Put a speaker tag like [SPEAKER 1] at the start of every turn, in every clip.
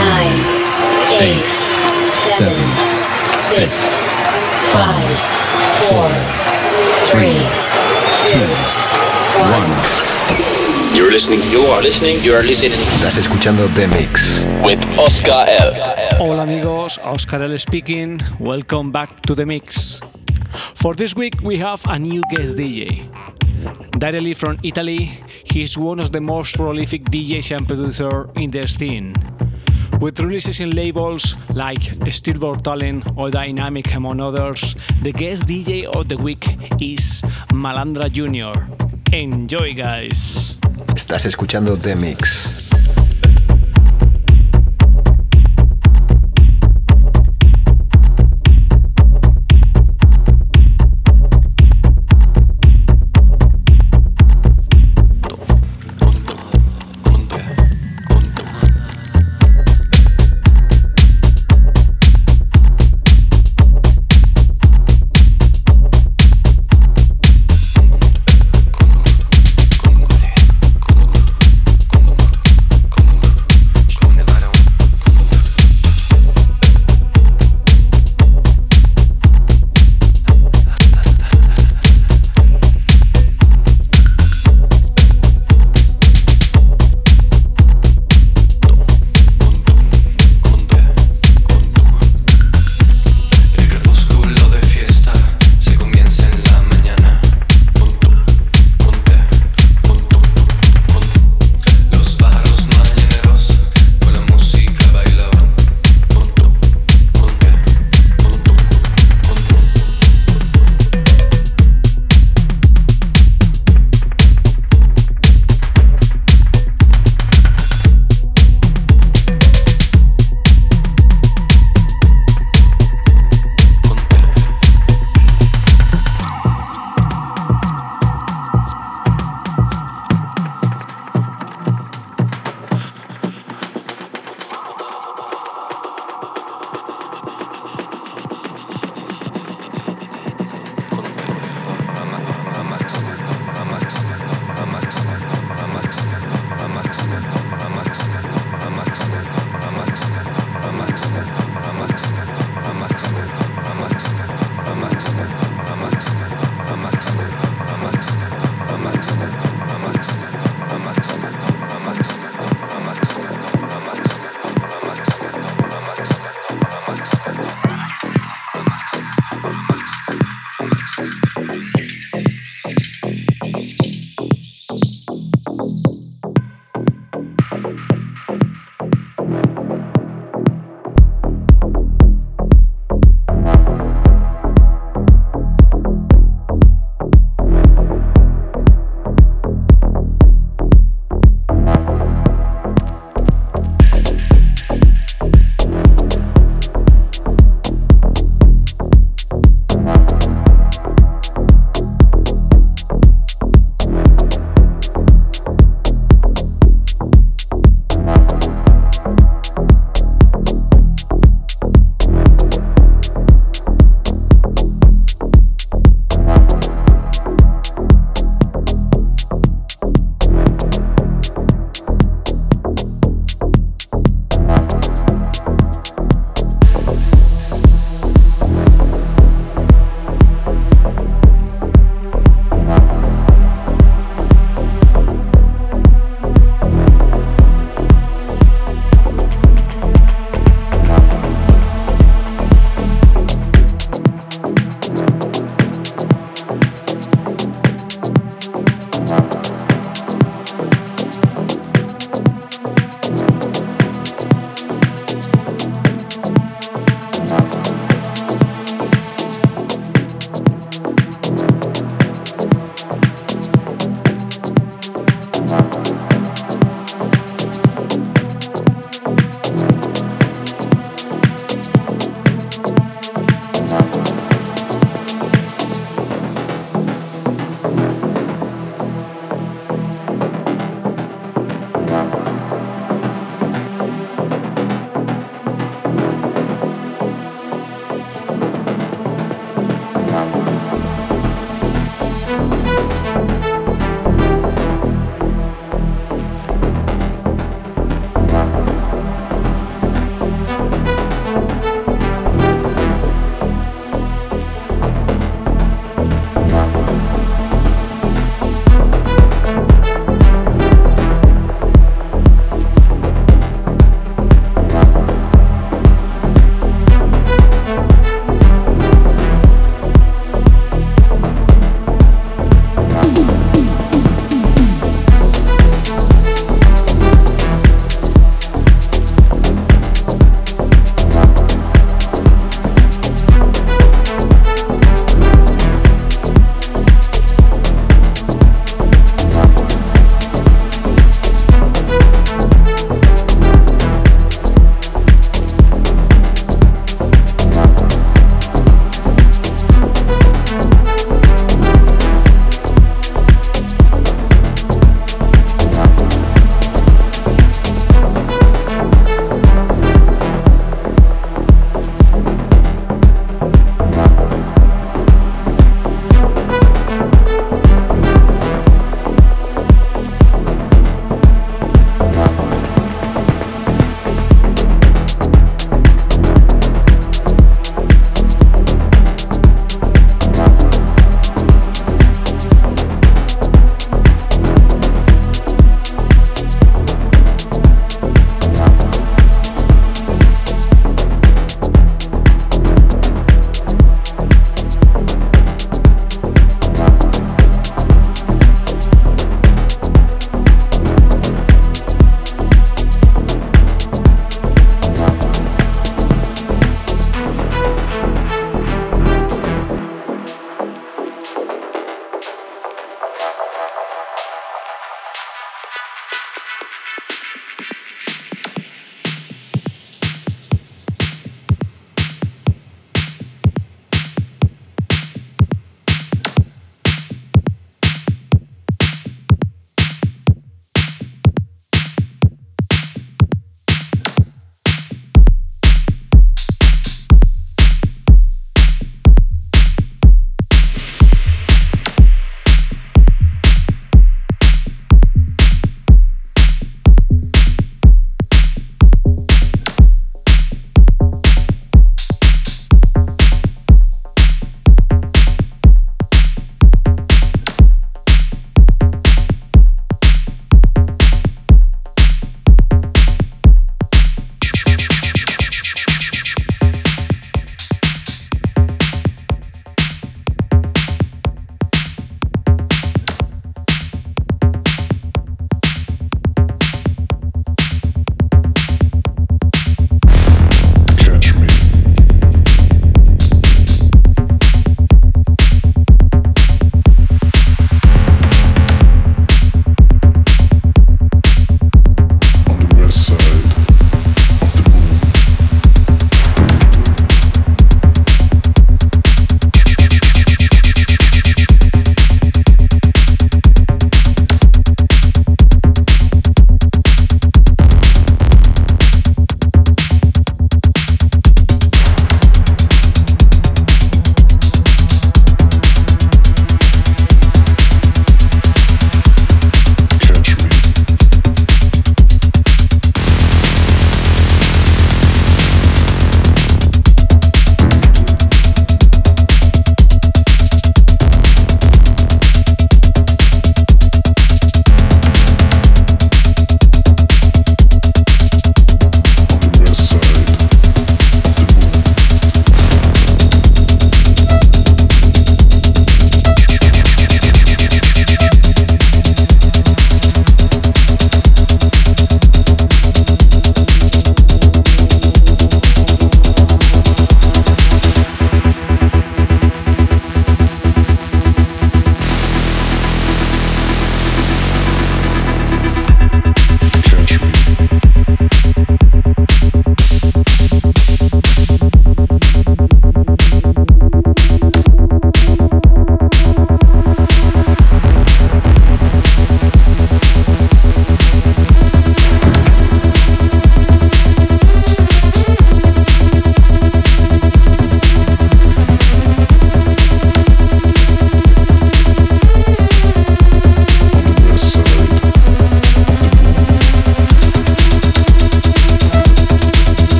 [SPEAKER 1] nine, eight, seven, six, five, four, three, two, one.
[SPEAKER 2] You're listening, you are listening, you are listening
[SPEAKER 3] Estás escuchando The Mix.
[SPEAKER 2] with Oscar L.
[SPEAKER 4] Hola amigos, Oscar L speaking. Welcome back to the mix. For this week we have a new guest DJ. Directly from Italy, he's one of the most prolific DJs and producer in the scene. With releases in labels like Stil vor Talent or Diynamic among others, the guest DJ of the week is Malandra Jr. Enjoy guys!
[SPEAKER 3] Estás escuchando The Mix.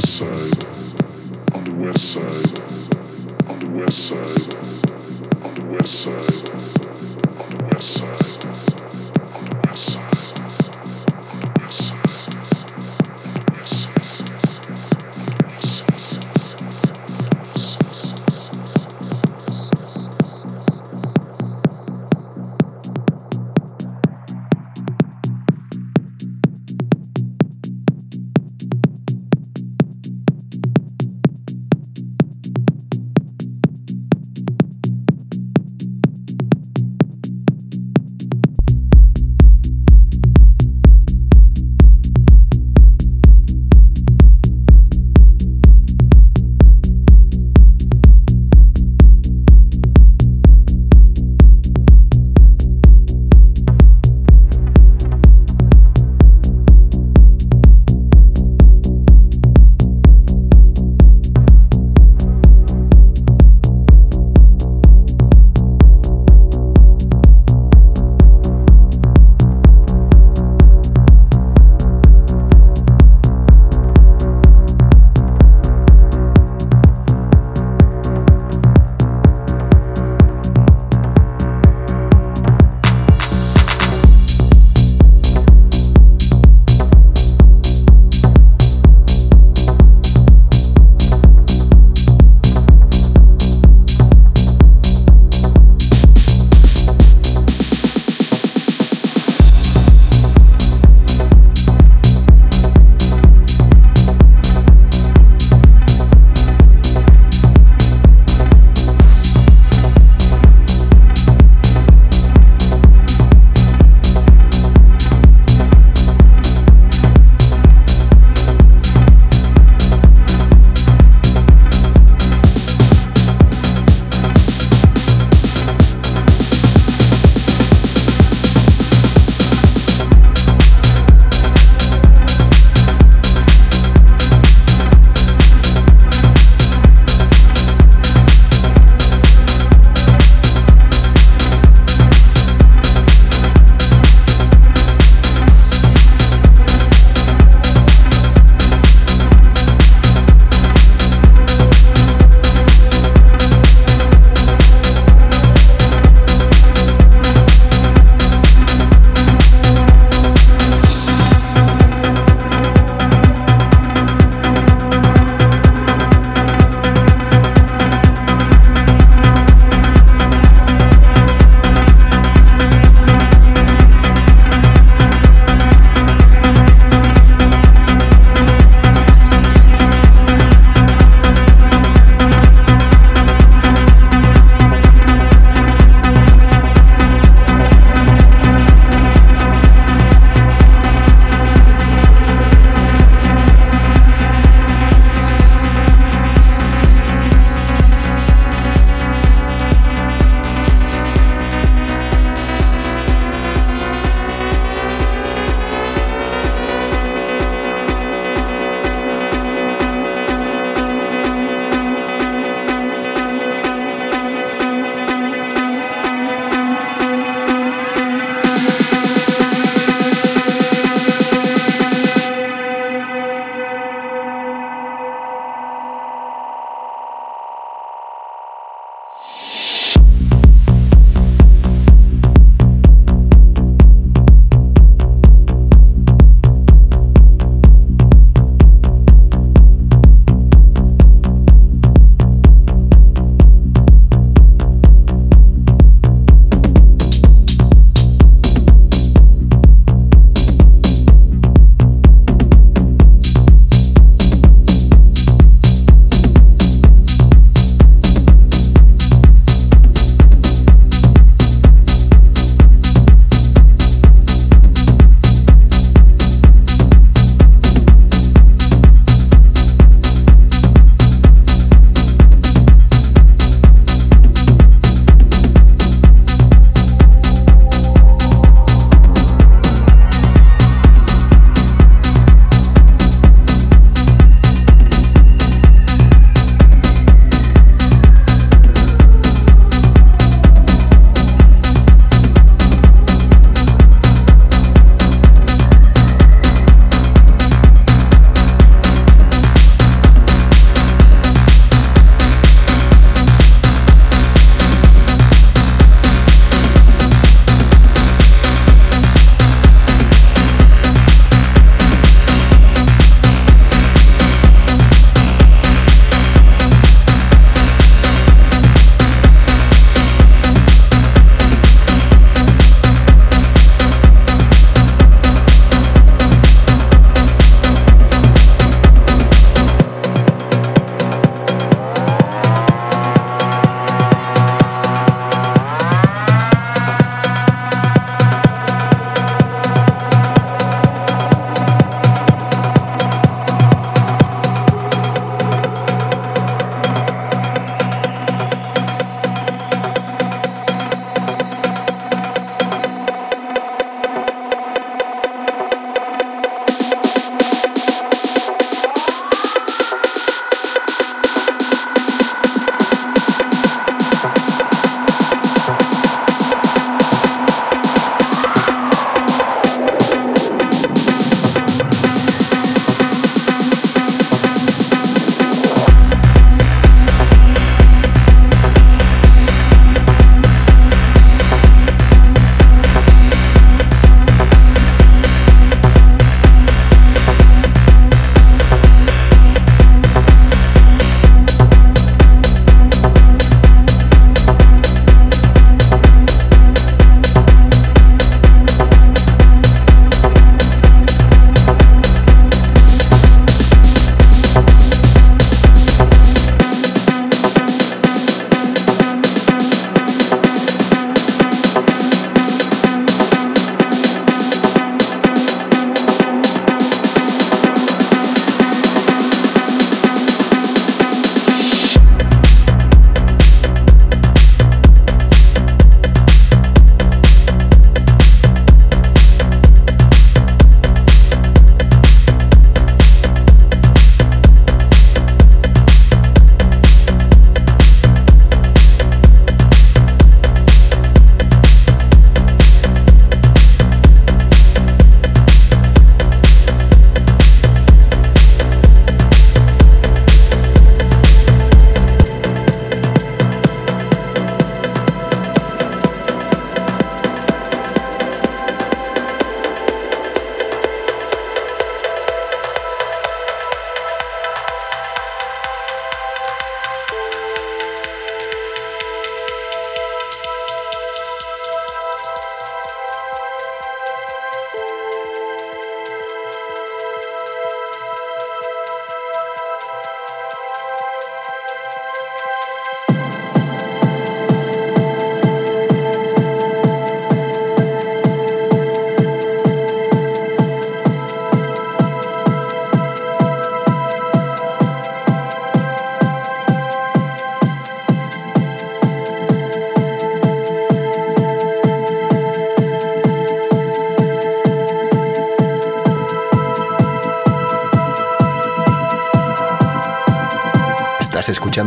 [SPEAKER 5] West side, on the west side, on the west side, on the west side, on the west side,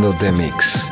[SPEAKER 5] escuchando The Mix.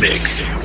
[SPEAKER 5] mix.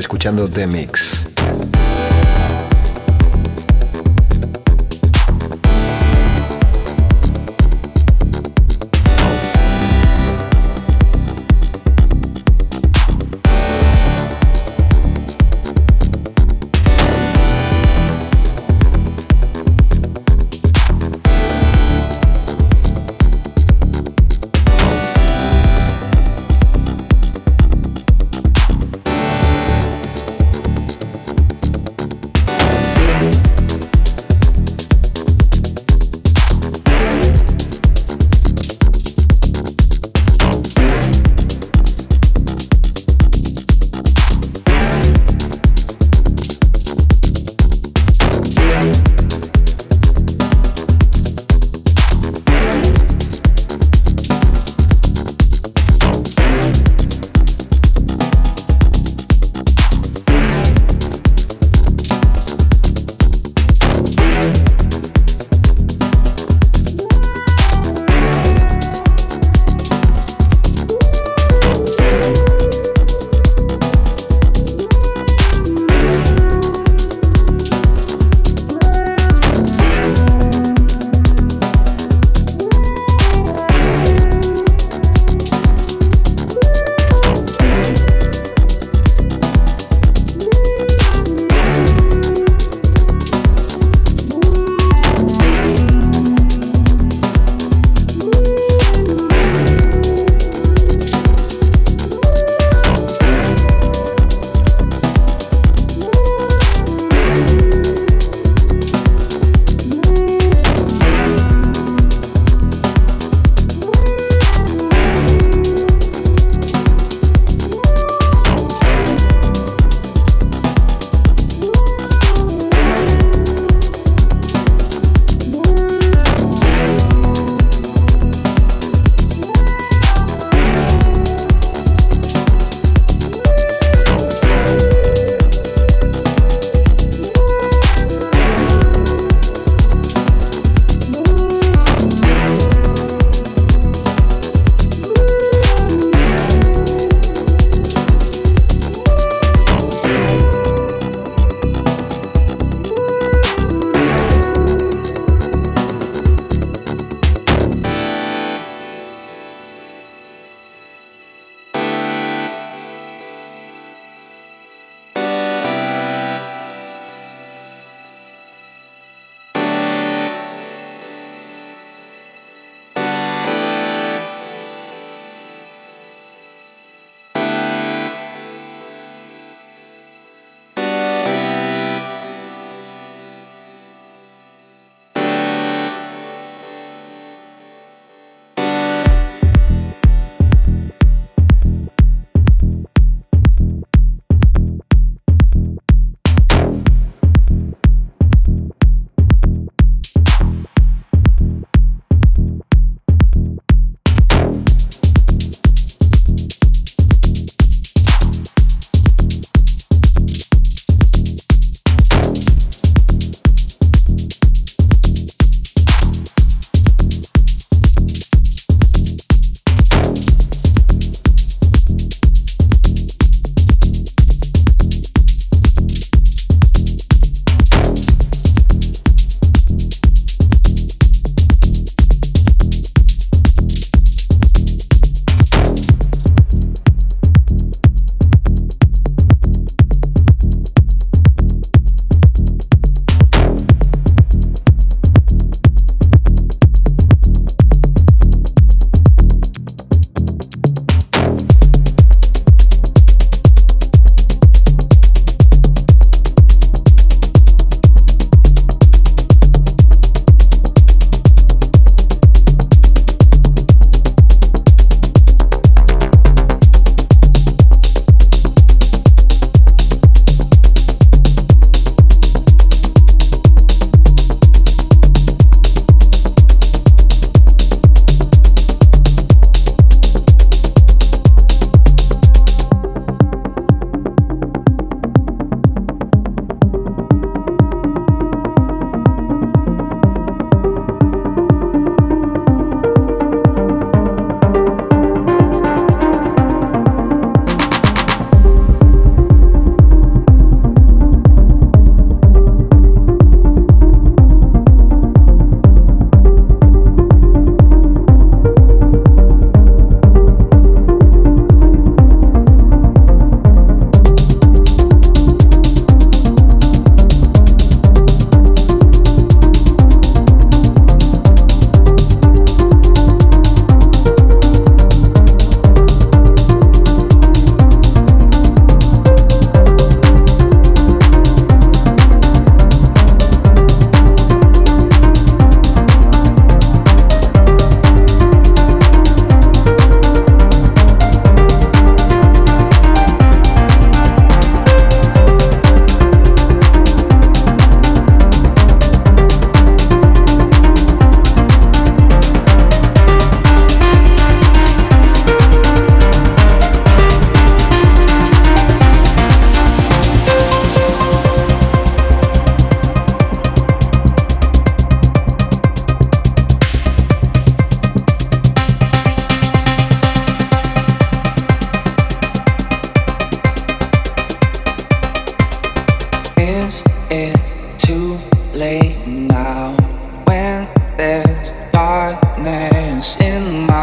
[SPEAKER 5] Escuchando The Mix.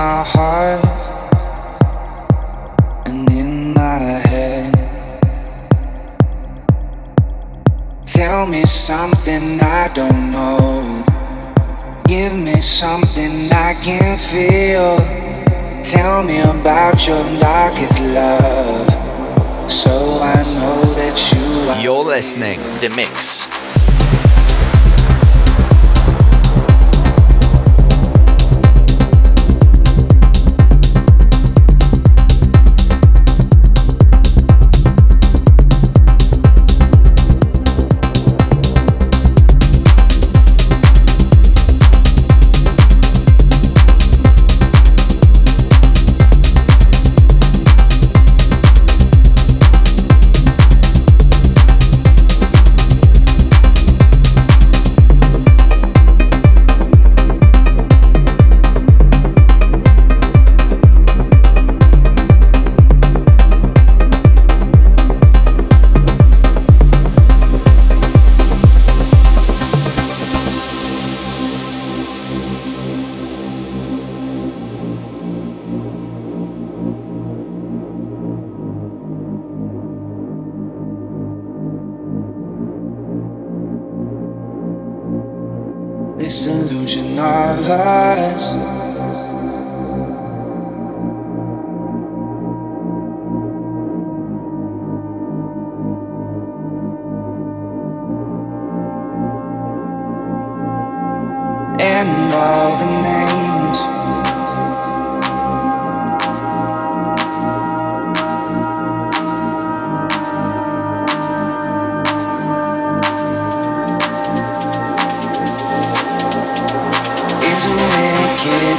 [SPEAKER 5] my heart and in my head. Tell me something I don't know. Give me something I can feel. Tell me about
[SPEAKER 3] your love. So I know that you are.
[SPEAKER 2] Listening The Mix you.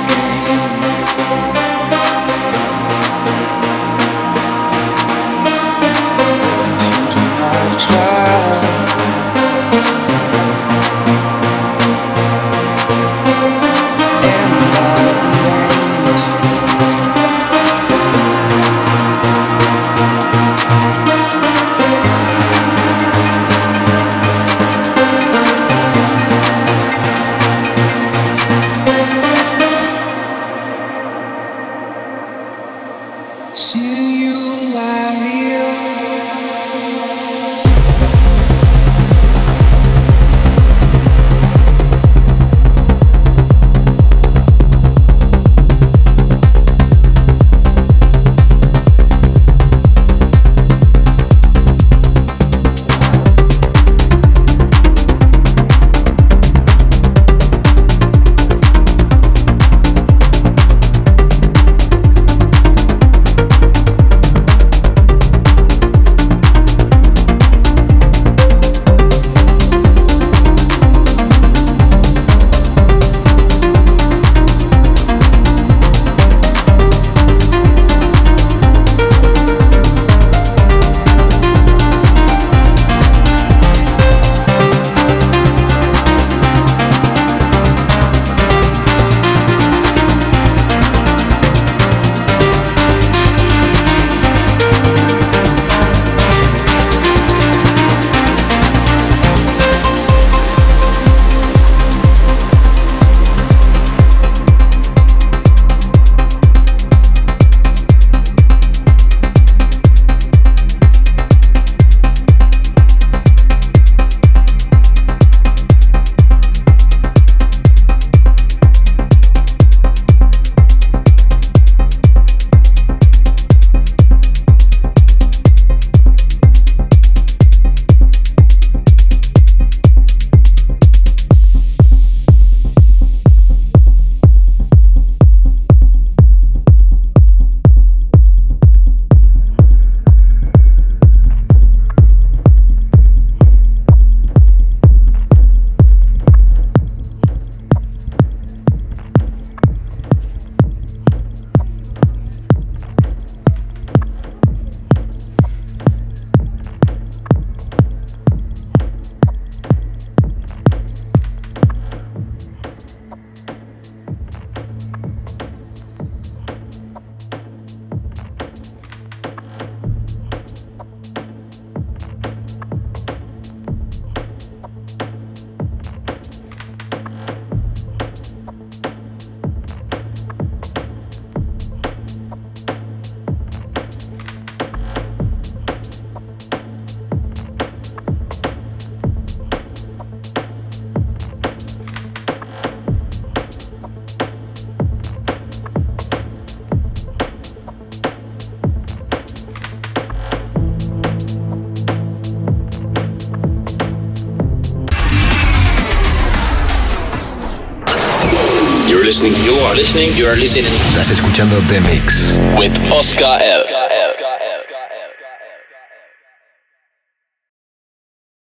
[SPEAKER 6] Listening. You are listening. You are listening
[SPEAKER 3] Estás escuchando The Mix.
[SPEAKER 6] with Oscar L.